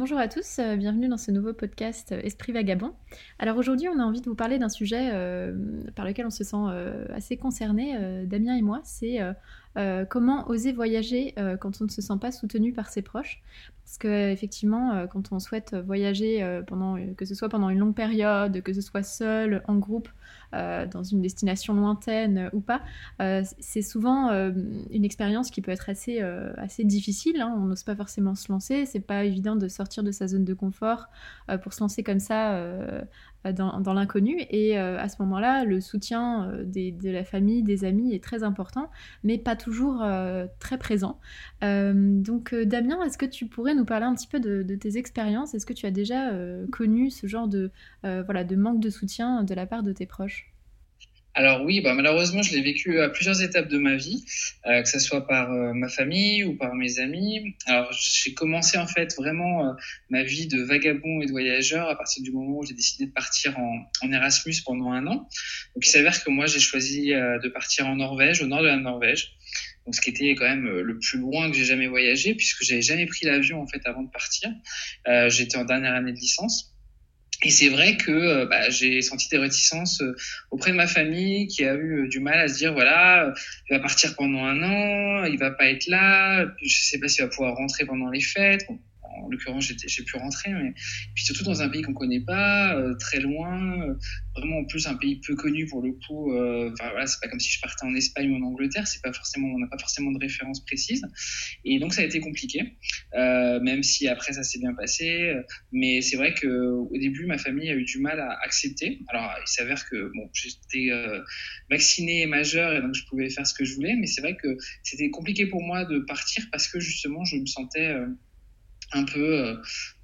Bonjour à tous, euh, bienvenue dans ce nouveau podcast euh, Esprit Vagabond. Alors aujourd'hui, on a envie de vous parler d'un sujet euh, par lequel on se sent assez concerné, Damien et moi, c'est comment oser voyager quand on ne se sent pas soutenu par ses proches? Parce que effectivement, quand on souhaite voyager pendant, que ce soit pendant une longue période, que ce soit seul, en groupe, dans une destination lointaine ou pas, c'est souvent une expérience qui peut être assez, assez difficile. Hein. On n'ose pas forcément se lancer, c'est pas évident de sortir de sa zone de confort euh, pour se lancer comme ça euh, dans, l'inconnu. Et euh, à ce moment-là, le soutien de la famille, des amis est très important, mais pas toujours très présent. donc Damien, est-ce que tu pourrais nous parler un petit peu de, tes expériences? Est-ce que tu as déjà connu ce genre de, voilà, de manque de soutien de la part de tes proches? Alors oui, bah, malheureusement, je l'ai vécu à plusieurs étapes de ma vie, euh, que ce soit par euh, ma famille ou par mes amis. Alors j'ai commencé en fait vraiment euh, ma vie de vagabond et de voyageur à partir du moment où j'ai décidé de partir en, en, Erasmus pendant un an. Donc il s'avère que moi j'ai choisi de partir en Norvège, au nord de la Norvège. Donc ce qui était quand même le plus loin que j'ai jamais voyagé puisque j'avais jamais pris l'avion en fait avant de partir. J'étais en dernière année de licence. Et c'est vrai que euh, bah, j'ai senti des réticences euh, auprès de ma famille qui a eu euh, du mal à se dire voilà, il va partir pendant un an, il va pas être là, je sais pas s'il va pouvoir rentrer pendant les fêtes en l'occurrence, j'ai pu rentrer, mais puis surtout dans un pays qu'on connaît pas, euh, très loin, euh, vraiment en plus un pays peu connu pour le coup. Euh, enfin voilà, c'est pas comme si je partais en Espagne ou en Angleterre, c'est pas forcément, on n'a pas forcément de référence précise, et donc ça a été compliqué, même si après ça s'est bien passé. Mais c'est vrai que au début, ma famille a eu du mal à accepter. Alors il s'avère que bon, j'étais vacciné majeur et donc je pouvais faire ce que je voulais, mais c'est vrai que c'était compliqué pour moi de partir parce que justement je me sentais un peu euh,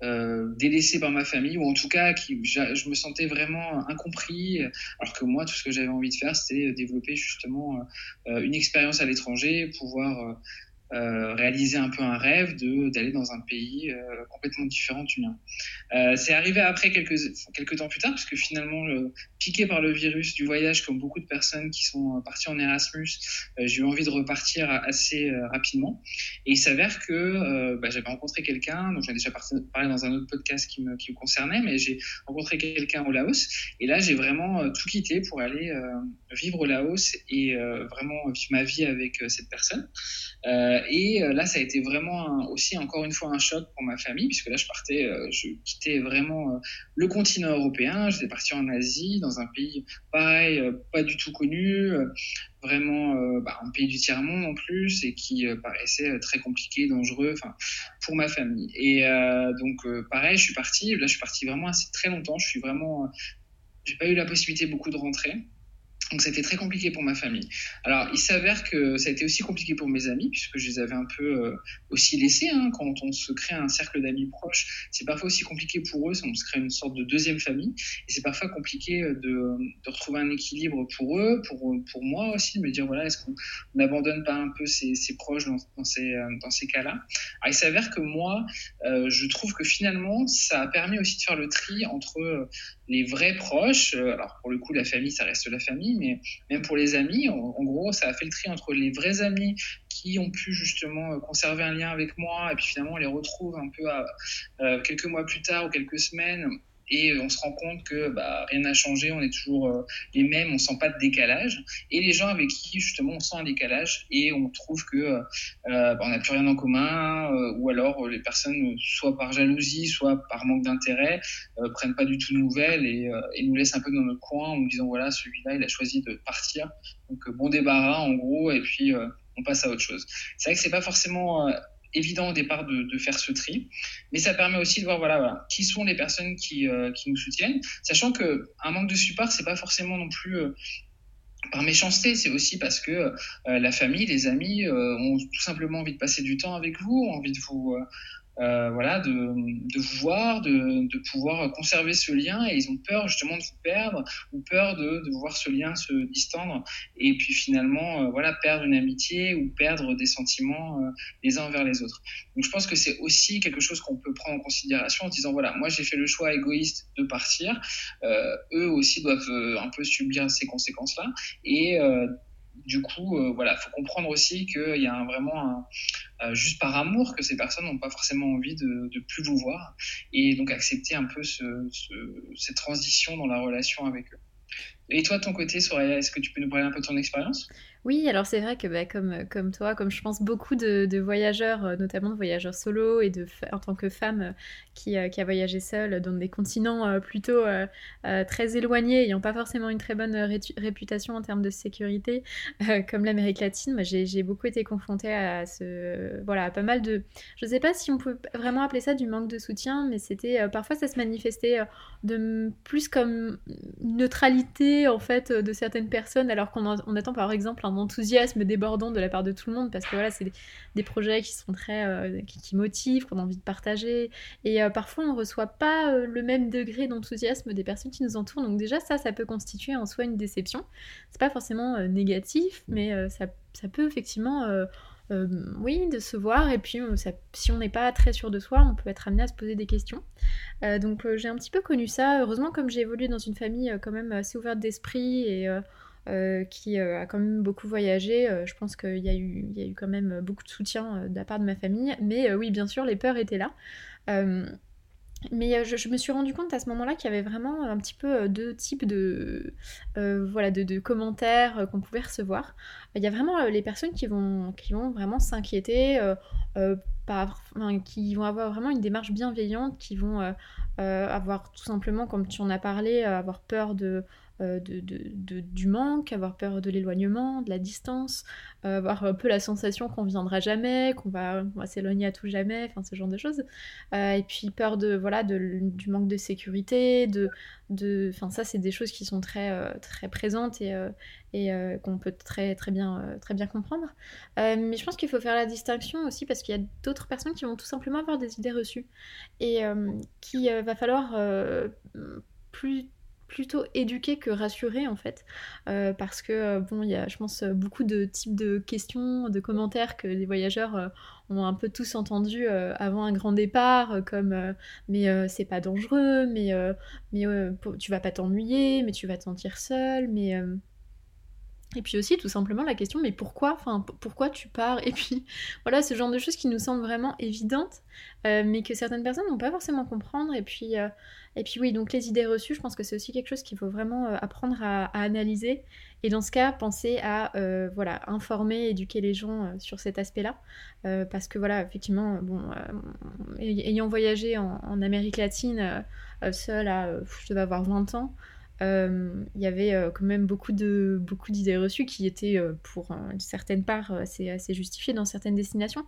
euh, délaissé par ma famille ou en tout cas qui je me sentais vraiment incompris. Alors que moi tout ce que j'avais envie de faire c'était développer justement euh, une expérience à l'étranger pouvoir euh, réaliser un peu un rêve d'aller dans un pays euh, complètement différent du mien. Euh, c'est arrivé après quelques quelques temps plus tard parce que finalement piqué par le virus du voyage comme beaucoup de personnes qui sont parties en Erasmus, j'ai eu envie de repartir assez rapidement et il s'avère que bah, j'avais rencontré quelqu'un dont j'ai déjà parlé dans un autre podcast qui me qui me concernait mais j'ai rencontré quelqu'un au Laos et là j'ai vraiment tout quitté pour aller vivre au Laos et vraiment vivre ma vie avec cette personne. Euh, et euh, là, ça a été vraiment aussi encore une fois un choc pour ma famille, puisque là, je partais, euh, je quittais vraiment le continent européen. J'étais parti en Asie, dans un pays pareil, pas du tout connu, vraiment bah, un pays du tiers monde en plus, et qui paraissait très compliqué, dangereux, enfin pour ma famille. Et donc pareil, je suis parti. Là, je suis parti vraiment assez très longtemps. Je suis vraiment, j'ai pas eu la possibilité beaucoup de rentrer. Donc été très compliqué pour ma famille. Alors il s'avère que ça a été aussi compliqué pour mes amis, puisque je les avais un peu euh, aussi laissés. Hein, quand on se crée un cercle d'amis proches, c'est parfois aussi compliqué pour eux, on se crée une sorte de deuxième famille. Et c'est parfois compliqué de, de, retrouver un équilibre pour eux, pour, pour moi aussi, de me dire, voilà, est-ce qu'on n'abandonne pas un peu ses, proches dans, ces, euh, cas-là Alors il s'avère que moi, euh, je trouve que finalement, ça a permis aussi de faire le tri entre les vrais proches. Alors pour le coup, la famille, ça reste la famille mais même pour les amis, en, gros, ça a fait le tri entre les vrais amis qui ont pu justement euh, conserver un lien avec moi, et puis finalement on les retrouve un peu à, euh, quelques mois plus tard ou quelques semaines et on se rend compte que bah, rien n'a changé, on est toujours euh, les mêmes, on sent pas de décalage. Et les gens avec qui justement on sent un décalage et on trouve que euh, bah, on n'a plus rien en commun, euh, ou alors les personnes, soit par jalousie, soit par manque d'intérêt, prennent pas du tout de nouvelles et, et, nous laissent un peu dans notre coin en nous disant voilà celui-là il a choisi de partir, donc bon débarras en gros, et puis on passe à autre chose. C'est vrai que c'est pas forcément évident au départ de, faire ce tri, mais ça permet aussi de voir voilà, voilà qui sont les personnes qui, euh, qui nous soutiennent, sachant que un manque de support c'est pas forcément non plus euh, par méchanceté, c'est aussi parce que euh, la famille, les amis ont tout simplement envie de passer du temps avec vous, ont envie de vous euh, voilà, de, de, vous voir, de, de, pouvoir conserver ce lien. Et ils ont peur justement de vous perdre ou peur de, de voir ce lien se distendre et puis finalement euh, voilà perdre une amitié ou perdre des sentiments euh, les uns envers les autres. Donc je pense que c'est aussi quelque chose qu'on peut prendre en considération en disant voilà moi j'ai fait le choix égoïste de partir, eux aussi doivent un peu subir ces conséquences là et du coup, euh, voilà, faut comprendre aussi qu'il y a un, vraiment un, juste par amour que ces personnes n'ont pas forcément envie de, de, plus vous voir, et donc accepter un peu ce, ce, cette transition dans la relation avec eux. Et toi, de ton côté, Soraya, est-ce que tu peux nous parler un peu de ton expérience? Oui, alors c'est vrai que bah, comme, comme toi, comme je pense beaucoup de, voyageurs, euh, notamment de voyageurs solo et de, en tant que femme euh, qui, euh, qui a voyagé seule dans des continents plutôt très éloignés, ayant pas forcément une très bonne réputation en termes de sécurité, comme l'Amérique latine, j'ai beaucoup été confrontée à ce, voilà, pas mal de, je sais pas si on peut vraiment appeler ça du manque de soutien, mais c'était parfois ça se manifestait de plus comme neutralité en fait de certaines personnes, alors qu'on attend par exemple un enthousiasme débordant de la part de tout le monde parce que voilà, c'est des, projets qui sont très euh, qui, motivent, qu'on a envie de partager et euh, parfois on reçoit pas euh, le même degré d'enthousiasme des personnes qui nous entourent. Donc déjà ça, ça peut constituer en soi une déception. C'est pas forcément négatif, mais ça, ça, peut effectivement oui, de se voir. Et puis, si on n'est pas très sûr de soi, on peut être amené à se poser des questions. donc, j'ai un petit peu connu ça. Heureusement, comme j'ai évolué dans une famille quand même assez ouverte d'esprit et euh, qui euh, a quand même beaucoup voyagé. Euh, je pense qu'il y, a eu, y a eu quand même beaucoup de soutien de la part de ma famille. Mais oui, bien sûr, les peurs étaient là. Mais je, me suis rendu compte à ce moment-là qu'il y avait vraiment un petit peu deux types de, voilà, de commentaires qu'on pouvait recevoir. Il y a vraiment les personnes qui vont, qui vont vraiment s'inquiéter, qui vont avoir vraiment une démarche bienveillante, qui vont avoir tout simplement, comme tu en as parlé, avoir peur de, euh, de, de, du manque, avoir peur de l'éloignement, de la distance, euh, avoir un peu la sensation qu'on viendra jamais, qu'on va, s'éloigner à tout jamais, enfin ce genre de choses. Euh, et puis peur de voilà de, du manque de sécurité, de, de, enfin ça c'est des choses qui sont très très présentes et, et qu'on peut très très bien très bien comprendre. mais je pense qu'il faut faire la distinction aussi parce qu'il y a d'autres personnes qui vont tout simplement avoir des idées reçues et qui va falloir plus plutôt éduquer que rassurer en fait. Euh, parce que euh, bon il y a je pense beaucoup de types de questions de commentaires que les voyageurs euh, ont un peu tous entendu avant un grand départ comme mais c'est pas dangereux mais mais tu vas pas t'ennuyer mais tu vas te sentir seul mais et puis aussi tout simplement la question mais pourquoi enfin pourquoi tu pars? Et puis voilà ce genre de choses qui nous semblent vraiment évidentes mais que certaines personnes n'ont pas forcément comprendre et puis et puis oui, donc les idées reçues, je pense que c'est aussi quelque chose qu'il faut vraiment euh, apprendre à, analyser. Et dans ce cas, penser à euh, voilà, informer, éduquer les gens euh, sur cet aspect-là. parce que voilà, effectivement, bon, ayant voyagé en, en Amérique latine, seule à, je devais avoir 20 ans, euh, il y avait euh, quand même beaucoup de beaucoup d'idées reçues qui étaient euh, pour une certaine part assez, assez justifiées dans certaines destinations.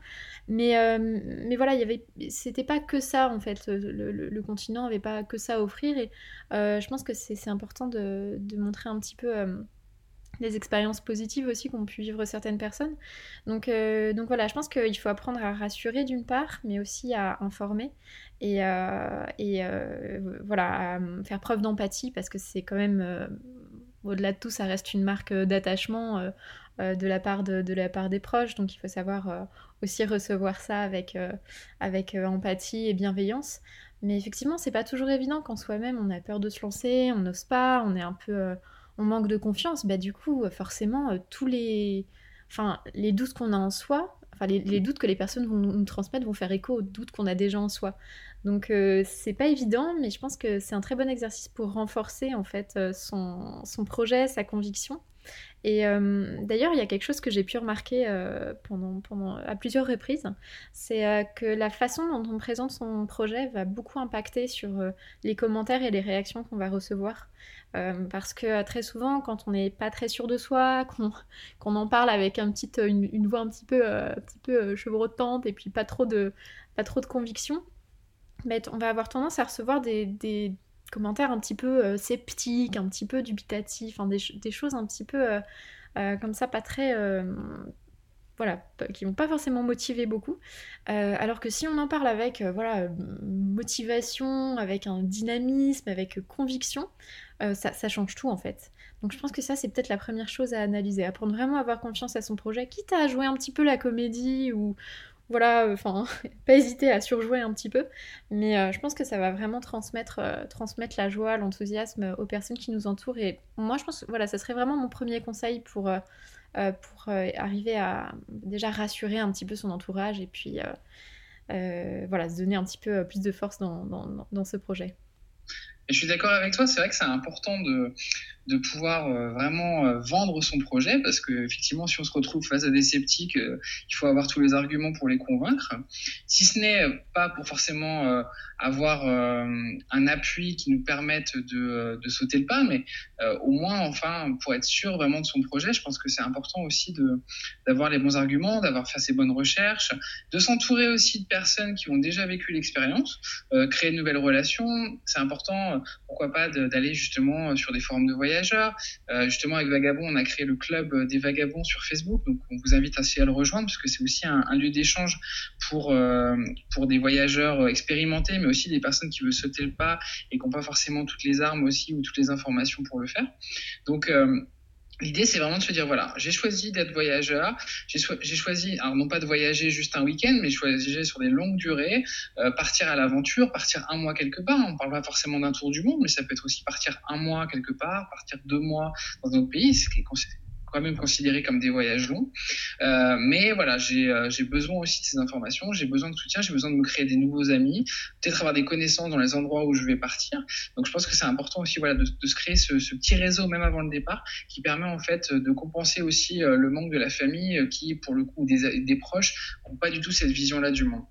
Mais mais voilà il y avait c'était pas que ça en fait. Le, continent avait pas que ça à offrir. Et je pense que c'est important de, de, montrer un petit peu les expériences positives aussi qu'ont pu vivre certaines personnes. Donc, euh, donc voilà, je pense qu'il faut apprendre à rassurer d'une part, mais aussi à informer et, euh, et euh, voilà, à faire preuve d'empathie parce que c'est quand même, au-delà de tout, ça reste une marque d'attachement de, la part de, de, la part des proches. Donc il faut savoir aussi recevoir ça avec, avec empathie et bienveillance. Mais effectivement, c'est pas toujours évident quand soi-même on a peur de se lancer, on n'ose pas, on est un peu on manque de confiance, bah du coup, euh, forcément, euh, tous les, enfin, les doutes qu'on a en soi, enfin, les, doutes que les personnes vont nous transmettre vont faire écho aux doutes qu'on a déjà en soi. Donc, euh, c'est pas évident, mais je pense que c'est un très bon exercice pour renforcer en fait son, son projet, sa conviction. Et euh, d'ailleurs, il y a quelque chose que j'ai pu remarquer euh, à plusieurs reprises, c'est euh, que la façon dont on présente son projet va beaucoup impacter sur les commentaires et les réactions qu'on va recevoir. parce que très souvent, quand on n'est pas très sûr de soi, qu'on en parle avec un petit, une, voix un petit peu, chevrotante et puis pas trop de, conviction, on va avoir tendance à recevoir des, commentaires un petit peu euh, sceptiques, un petit peu dubitatifs, des, des, choses un petit peu euh, euh, comme ça, pas très voilà, qui vont pas forcément motiver beaucoup. alors que si on en parle avec voilà, motivation, avec un dynamisme, avec conviction, ça, ça, change tout en fait. Donc je pense que ça c'est peut-être la première chose à analyser, apprendre vraiment à avoir confiance à son projet, quitte à jouer un petit peu la comédie ou, voilà, enfin, pas hésiter à surjouer un petit peu. Mais euh, je pense que ça va vraiment transmettre, euh, transmettre la joie, l'enthousiasme aux personnes qui nous entourent. Et moi, je pense que voilà, ça serait vraiment mon premier conseil pour, arriver à déjà rassurer un petit peu son entourage et puis voilà, se donner un petit peu plus de force dans, dans, ce projet. Et je suis d'accord avec toi, c'est vrai que c'est important de, de pouvoir euh, vraiment euh, vendre son projet parce que effectivement si on se retrouve face à des sceptiques euh, il faut avoir tous les arguments pour les convaincre. Si ce n'est pas pour forcément avoir un appui qui nous permette de, de sauter le pas mais au moins enfin pour être sûr vraiment de son projet je pense que c'est important aussi d'avoir les bons arguments d'avoir fait ses bonnes recherches de s'entourer aussi de personnes qui ont déjà vécu l'expérience créer de nouvelles relations. C'est important pourquoi pas d'aller justement sur des forums de voyage euh, justement, avec Vagabond, on a créé le club des vagabonds sur Facebook. Donc, on vous invite assez à le rejoindre parce que c'est aussi un, lieu d'échange pour, euh, pour des voyageurs expérimentés, mais aussi des personnes qui veulent sauter le pas et qui n'ont pas forcément toutes les armes aussi ou toutes les informations pour le faire. Donc, euh, L'idée, c'est vraiment de se dire, voilà, j'ai choisi d'être voyageur, j'ai choisi, alors non pas de voyager juste un week-end, mais voyager sur des longues durées, euh, partir à l'aventure, partir un mois quelque part. On parle pas forcément d'un tour du monde, mais ça peut être aussi partir un mois quelque part, partir deux mois dans un autre pays, ce qui est quand même considérés comme des voyages longs. Euh, mais voilà, euh, j'ai besoin aussi de ces informations, j'ai besoin de soutien, j'ai besoin de me créer des nouveaux amis, peut-être avoir des connaissances dans les endroits où je vais partir. Donc je pense que c'est important aussi voilà, de, de se créer ce, petit réseau même avant le départ qui permet en fait de compenser aussi euh, le manque de la famille qui, pour le coup, des, des proches n'ont pas du tout cette vision-là du monde.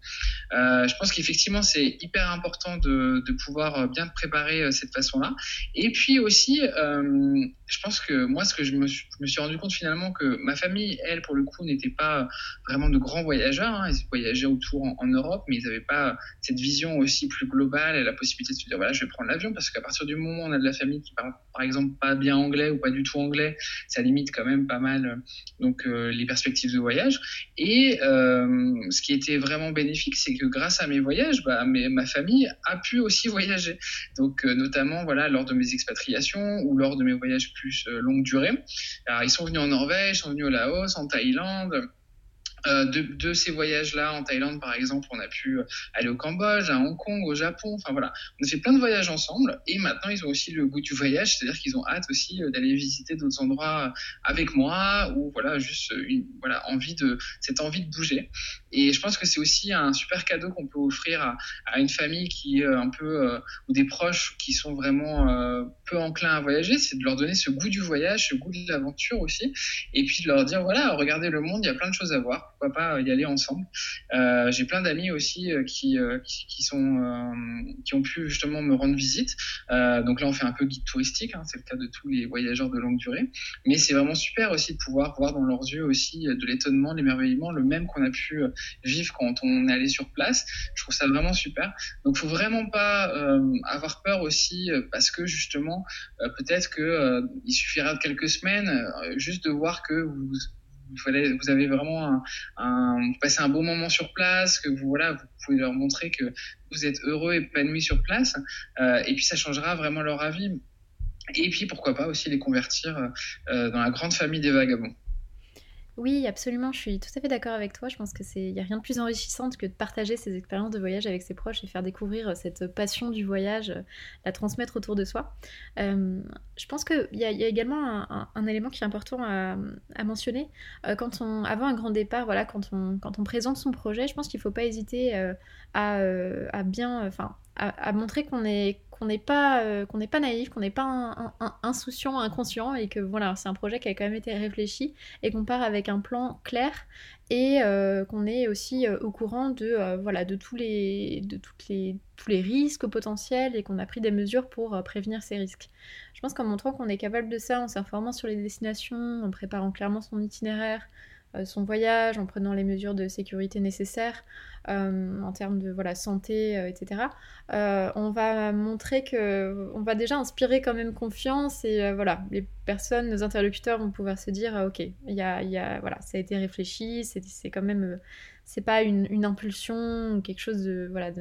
Je pense qu'effectivement, c'est hyper important de, de, pouvoir bien préparer cette façon-là. Et puis aussi, je pense que moi, ce que je me, je me suis rendu compte finalement que ma famille, elle, pour le coup, n'était pas vraiment de grands voyageurs. Hein. Ils voyageaient autour en, Europe, mais ils n'avaient pas cette vision aussi plus globale et la possibilité de se dire voilà, je vais prendre l'avion parce qu'à partir du moment où on a de la famille qui parle, par exemple, pas bien anglais ou pas du tout anglais, ça limite quand même pas mal donc euh, les perspectives de voyage. Et euh, ce qui était vraiment bénéfique, c'est que grâce à mes voyages, bah, ma famille a pu aussi voyager. Donc euh, notamment voilà lors de mes expatriations ou lors de mes voyages plus longue durée. Alors, ils sont venus en Norvège, sont venus au Laos, en Thaïlande. Euh, de, de, ces voyages-là, en Thaïlande par exemple, on a pu aller au Cambodge, à Hong Kong, au Japon, enfin voilà, on a fait plein de voyages ensemble et maintenant ils ont aussi le goût du voyage, c'est-à-dire qu'ils ont hâte aussi euh, d'aller visiter d'autres endroits avec moi ou voilà, juste une voilà, envie de, cette envie de bouger. Et je pense que c'est aussi un super cadeau qu'on peut offrir à, à, une famille qui est un peu, euh, ou des proches qui sont vraiment euh, peu enclins à voyager, c'est de leur donner ce goût du voyage, ce goût de l'aventure aussi, et puis de leur dire voilà, regardez le monde, il y a plein de choses à voir pourquoi pas y aller ensemble. Euh, j'ai plein d'amis aussi euh, qui, euh, qui, sont, euh, qui ont pu justement me rendre visite. donc là, on fait un peu guide touristique, hein, c'est le cas de tous les voyageurs de longue durée. Mais c'est vraiment super aussi de pouvoir voir dans leurs yeux aussi de l'étonnement, l'émerveillement, le même qu'on a pu vivre quand on est allé sur place. Je trouve ça vraiment super. Donc, faut vraiment pas avoir peur aussi parce que justement, peut-être que il suffira de quelques semaines juste de voir que vous vous, vous avez vraiment un, un, passé un bon moment sur place, que vous, voilà, vous pouvez leur montrer que vous êtes heureux et épanoui sur place, euh, et puis ça changera vraiment leur avis. Et puis pourquoi pas aussi les convertir euh, dans la grande famille des vagabonds. Oui, absolument, je suis tout à fait d'accord avec toi. Je pense que c'est, a rien de plus enrichissant que de partager ses expériences de voyage avec ses proches et faire découvrir euh, cette passion du voyage, euh, la transmettre autour de soi. Euh, je pense qu'il y, y, a également un, élément qui est important à, mentionner. quand on, avant un grand départ, voilà, quand on, quand on présente son projet, je pense qu'il ne faut pas hésiter à, à, bien, enfin, à, montrer qu'on est qu'on n'est pas euh, qu'on n'est pas naïf, qu'on n'est pas un, insouciant, inconscient et que voilà c'est un projet qui a quand même été réfléchi et qu'on part avec un plan clair et euh, qu'on est aussi euh, au courant de tous les de tous les risques potentiels et qu'on a pris des mesures pour prévenir ces risques. Je pense qu'en montrant qu'on est capable de ça, en s'informant sur les destinations, en préparant clairement son itinéraire, son voyage, en prenant les mesures de sécurité nécessaires, euh, en termes de voilà, santé, euh, etc., euh, on va montrer que on va déjà inspirer quand même confiance et voilà, les personnes, nos interlocuteurs vont pouvoir se dire ok, y a, y a, voilà, ça a été réfléchi, c'est quand même c'est pas une, une, impulsion quelque chose de voilà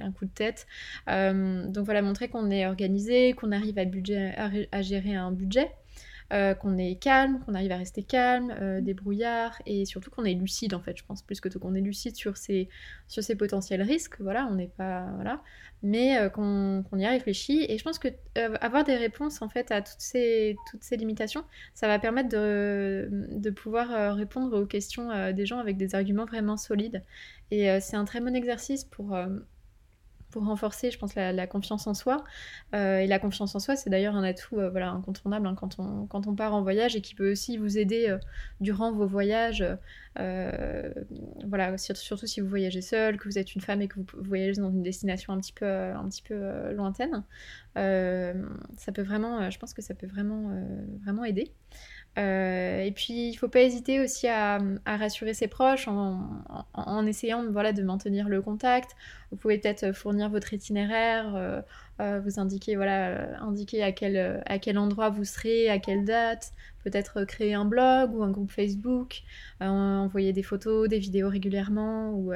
un coup de tête donc voilà montrer qu'on est organisé qu'on arrive à, à, gérer un budget qu'on est calme, qu'on arrive à rester calme, des brouillards, et surtout qu'on est lucide en fait, je pense, plus que tout, qu'on est lucide sur ces, sur potentiels risques, voilà, on n'est pas, voilà, mais qu'on y a réfléchi, et je pense que avoir des réponses en fait à toutes ces, toutes ces limitations, ça va permettre de, de pouvoir répondre aux questions des gens avec des arguments vraiment solides, et c'est un très bon exercice pour pour renforcer, je pense, la, confiance en soi. Euh, et la confiance en soi, c'est d'ailleurs un atout euh, voilà, incontournable hein, quand, on, quand on part en voyage et qui peut aussi vous aider euh, durant vos voyages. voilà, surtout si vous voyagez seul, que vous êtes une femme et que vous voyagez dans une destination un petit peu, un petit peu lointaine. ça peut vraiment, je pense que ça peut vraiment, vraiment aider. Euh, et puis, il ne faut pas hésiter aussi à, rassurer ses proches en, essayant voilà, de maintenir le contact. Vous pouvez peut-être fournir votre itinéraire, euh, euh, vous indiquer, voilà, indiquer à quel, à quel endroit vous serez, à quelle date, peut-être créer un blog ou un groupe Facebook, envoyer des photos, des vidéos régulièrement ou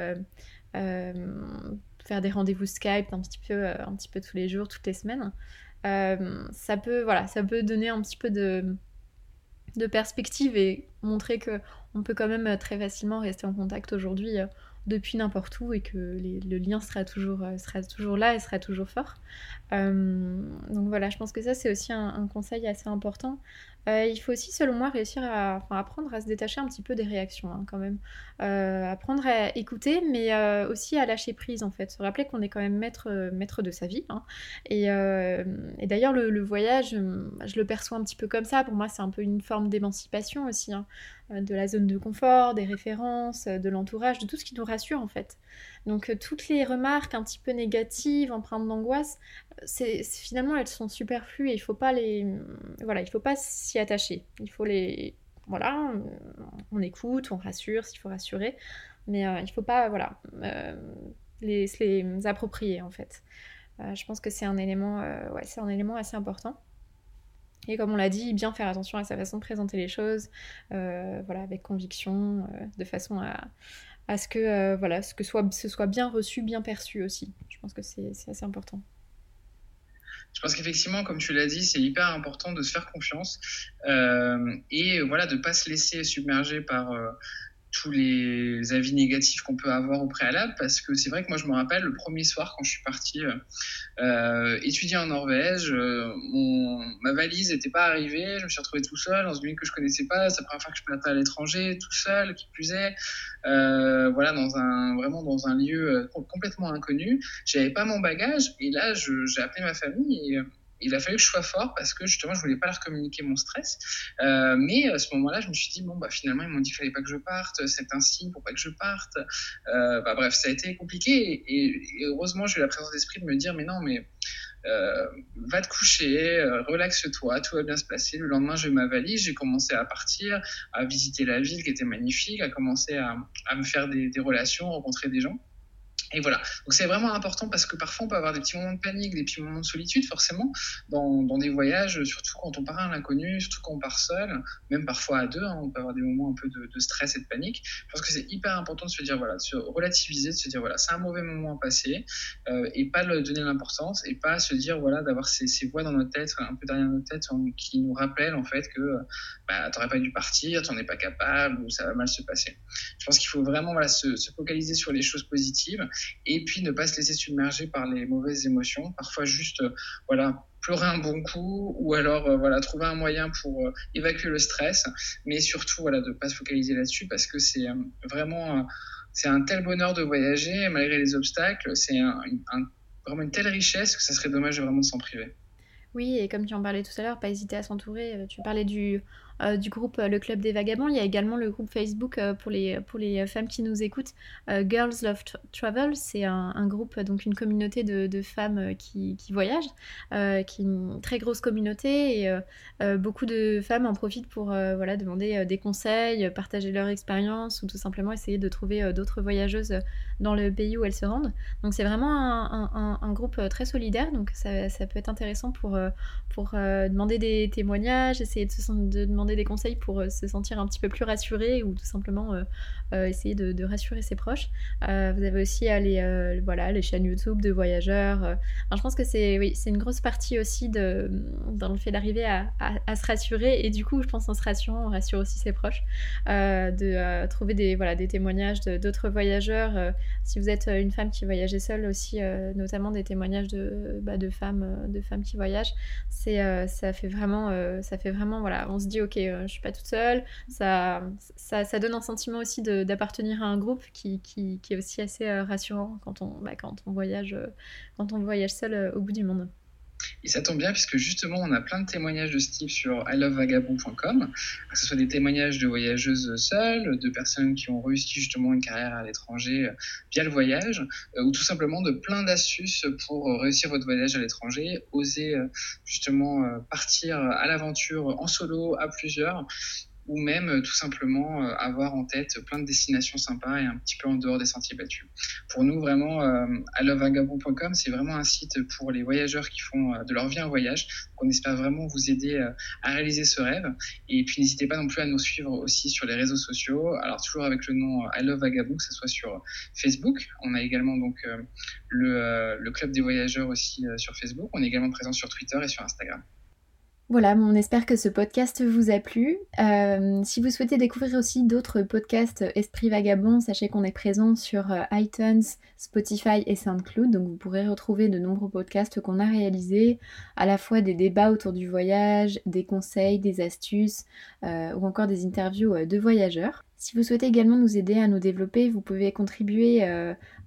faire des rendez-vous Skype un petit, peu, un petit peu tous les jours, toutes les semaines. ça, peut, voilà, ça peut donner un petit peu de de perspective et montrer que on peut quand même euh, très facilement rester en contact aujourd'hui euh, depuis n'importe où et que le lien sera toujours, euh, sera toujours là et sera toujours fort. donc voilà, je pense que ça c'est aussi un, conseil assez important. Il faut aussi, selon moi, réussir à apprendre à se détacher un petit peu des réactions hein, quand même. apprendre à écouter, mais aussi à lâcher prise en fait. Se rappeler qu'on est quand même maître, maître de sa vie. Hein. Et, d'ailleurs, le, voyage, je le perçois un petit peu comme ça. Pour moi, c'est un peu une forme d'émancipation aussi. Hein. Euh, de la zone de confort, des références, euh, de l'entourage, de tout ce qui nous rassure en fait. Donc euh, toutes les remarques un petit peu négatives, empreintes d'angoisse, c'est finalement elles sont superflues et il faut pas les voilà, il faut pas s'y attacher. Il faut les voilà, on écoute, on rassure s'il faut rassurer, mais il il faut pas voilà les, les approprier en fait. je pense que c'est un élément ouais, c'est un élément assez important. Et comme on l'a dit, bien faire attention à sa façon de présenter les choses, euh, voilà, avec conviction, euh, de façon à, à ce que, euh, voilà, ce que soit, ce soit bien reçu, bien perçu aussi. Je pense que c'est assez important. Je pense qu'effectivement, comme tu l'as dit, c'est hyper important de se faire confiance et voilà, de ne pas se laisser submerger par tous les avis négatifs qu'on peut avoir au préalable parce que c'est vrai que moi je me rappelle le premier soir quand je suis parti euh, euh étudier en Norvège euh, mon, ma valise n'était pas arrivée je me suis retrouvé tout seul dans une ville que je connaissais pas c'est la première fois que je partais à l'étranger tout seul qui plus est euh, voilà dans un vraiment dans un lieu complètement inconnu. J'avais pas mon bagage et là j'ai appelé ma famille et il a fallu que je sois fort parce que justement, je voulais pas leur communiquer mon stress. Euh, mais à ce moment-là, je me suis dit, bon, bah, finalement, ils m'ont dit qu'il fallait pas que je parte, c'est un signe pour pas que je parte. Euh, bah, bref, ça a été compliqué. Et, heureusement, j'ai eu la présence d'esprit de me dire, mais non, mais euh, va te coucher, relaxe-toi, tout va bien se passer. Le lendemain, j'ai ma valise, j'ai commencé à partir, à visiter la ville qui était magnifique, à commencer à, à me faire des, des relations, rencontrer des gens. Et voilà. Donc c'est vraiment important parce que parfois on peut avoir des petits moments de panique, des petits moments de solitude forcément dans, dans des voyages, surtout quand on part à l'inconnu, surtout quand on part seul, même parfois à deux, hein, on peut avoir des moments un peu de, de stress et de panique. Je pense que c'est hyper important de se dire voilà, de se relativiser, de se dire voilà, c'est un mauvais moment à passer euh, et pas le donner l'importance et pas se dire voilà d'avoir ces, ces, voix dans notre tête, un peu derrière notre tête qui nous rappellent en fait que bah, t'aurais pas dû partir, t'en es pas capable ou ça va mal se passer. Je pense qu'il faut vraiment voilà, se, se focaliser sur les choses positives et puis ne pas se laisser submerger par les mauvaises émotions. Parfois juste, euh, voilà, pleurer un bon coup ou alors euh, voilà trouver un moyen pour euh, évacuer le stress, mais surtout voilà de pas se focaliser là-dessus parce que c'est vraiment c'est un tel bonheur de voyager malgré les obstacles, c'est vraiment une telle richesse que ça serait dommage de vraiment s'en priver. Oui, et comme tu en parlais tout à l'heure, pas hésiter à s'entourer. Tu parlais du, euh, du groupe euh, Le Club des Vagabonds. Il y a également le groupe Facebook euh, pour, les, pour les femmes qui nous écoutent. Girls Love Travel, c'est un, groupe, donc une communauté de, femmes qui, qui voyagent, qui est une très grosse communauté et beaucoup de femmes en profitent pour voilà, demander des conseils, partager leur expérience ou tout simplement essayer de trouver d'autres voyageuses dans le pays où elles se rendent. Donc c'est vraiment un, un, groupe très solidaire, donc ça, ça peut être intéressant pour, pour demander des témoignages, essayer de, se, de demander des conseils pour se sentir un petit peu plus rassuré ou tout simplement essayer de, rassurer ses proches. vous avez aussi les, voilà, les chaînes YouTube de voyageurs. je pense que c'est oui, une grosse partie aussi de, dans le fait d'arriver à, se rassurer et du coup, je pense en se rassurant, on rassure aussi ses proches, de trouver des, voilà, des témoignages d'autres voyageurs. si vous êtes une femme qui voyageait seule aussi, notamment des témoignages de, bah, femmes, de femmes qui voyagent, ça fait vraiment, ça fait vraiment voilà, on se dit ok, je suis pas toute seule. Ça, ça, donne un sentiment aussi d'appartenir à un groupe qui, qui, est aussi assez rassurant quand on, bah, quand on voyage, quand on voyage seul au bout du monde. Et ça tombe bien puisque justement on a plein de témoignages de ce type sur ilovevagabond.com, que ce soit des témoignages de voyageuses seules, de personnes qui ont réussi justement une carrière à l'étranger euh, via le voyage, euh, ou tout simplement de plein d'astuces pour réussir votre voyage à l'étranger, oser euh, justement partir à l'aventure en solo, à plusieurs, ou même euh, tout simplement euh, avoir en tête plein de destinations sympas et un petit peu en dehors des sentiers battus. Pour nous, vraiment, euh, allovagabond.com, c'est vraiment un site pour les voyageurs qui font de leur vie un voyage. On espère vraiment vous aider à réaliser ce rêve. Et puis n'hésitez pas non plus à nous suivre aussi sur les réseaux sociaux. Alors toujours avec le nom I Love que ce soit sur Facebook. On a également donc le club des voyageurs aussi sur Facebook. On est également présent sur Twitter et sur Instagram. Voilà, on espère que ce podcast vous a plu. Euh, si vous souhaitez découvrir aussi d'autres podcasts Esprit Vagabond, sachez qu'on est présent sur euh, iTunes, Spotify et SoundCloud, donc vous pourrez retrouver de nombreux podcasts qu'on a réalisés, à la fois des débats autour du voyage, des conseils, des astuces euh, ou encore des interviews de voyageurs. Si vous souhaitez également nous aider à nous développer, vous pouvez contribuer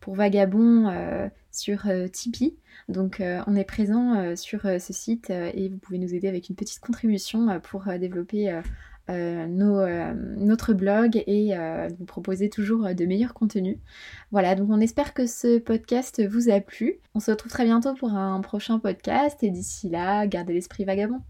pour Vagabond sur Tipeee. Donc euh, on est présent euh, sur euh, ce site et vous pouvez nous aider avec une petite contribution pour développer notre blog et vous proposer toujours de meilleurs contenus. Voilà, donc on espère que ce podcast vous a plu. On se retrouve très bientôt pour un prochain podcast et d'ici là, gardez l'esprit vagabond.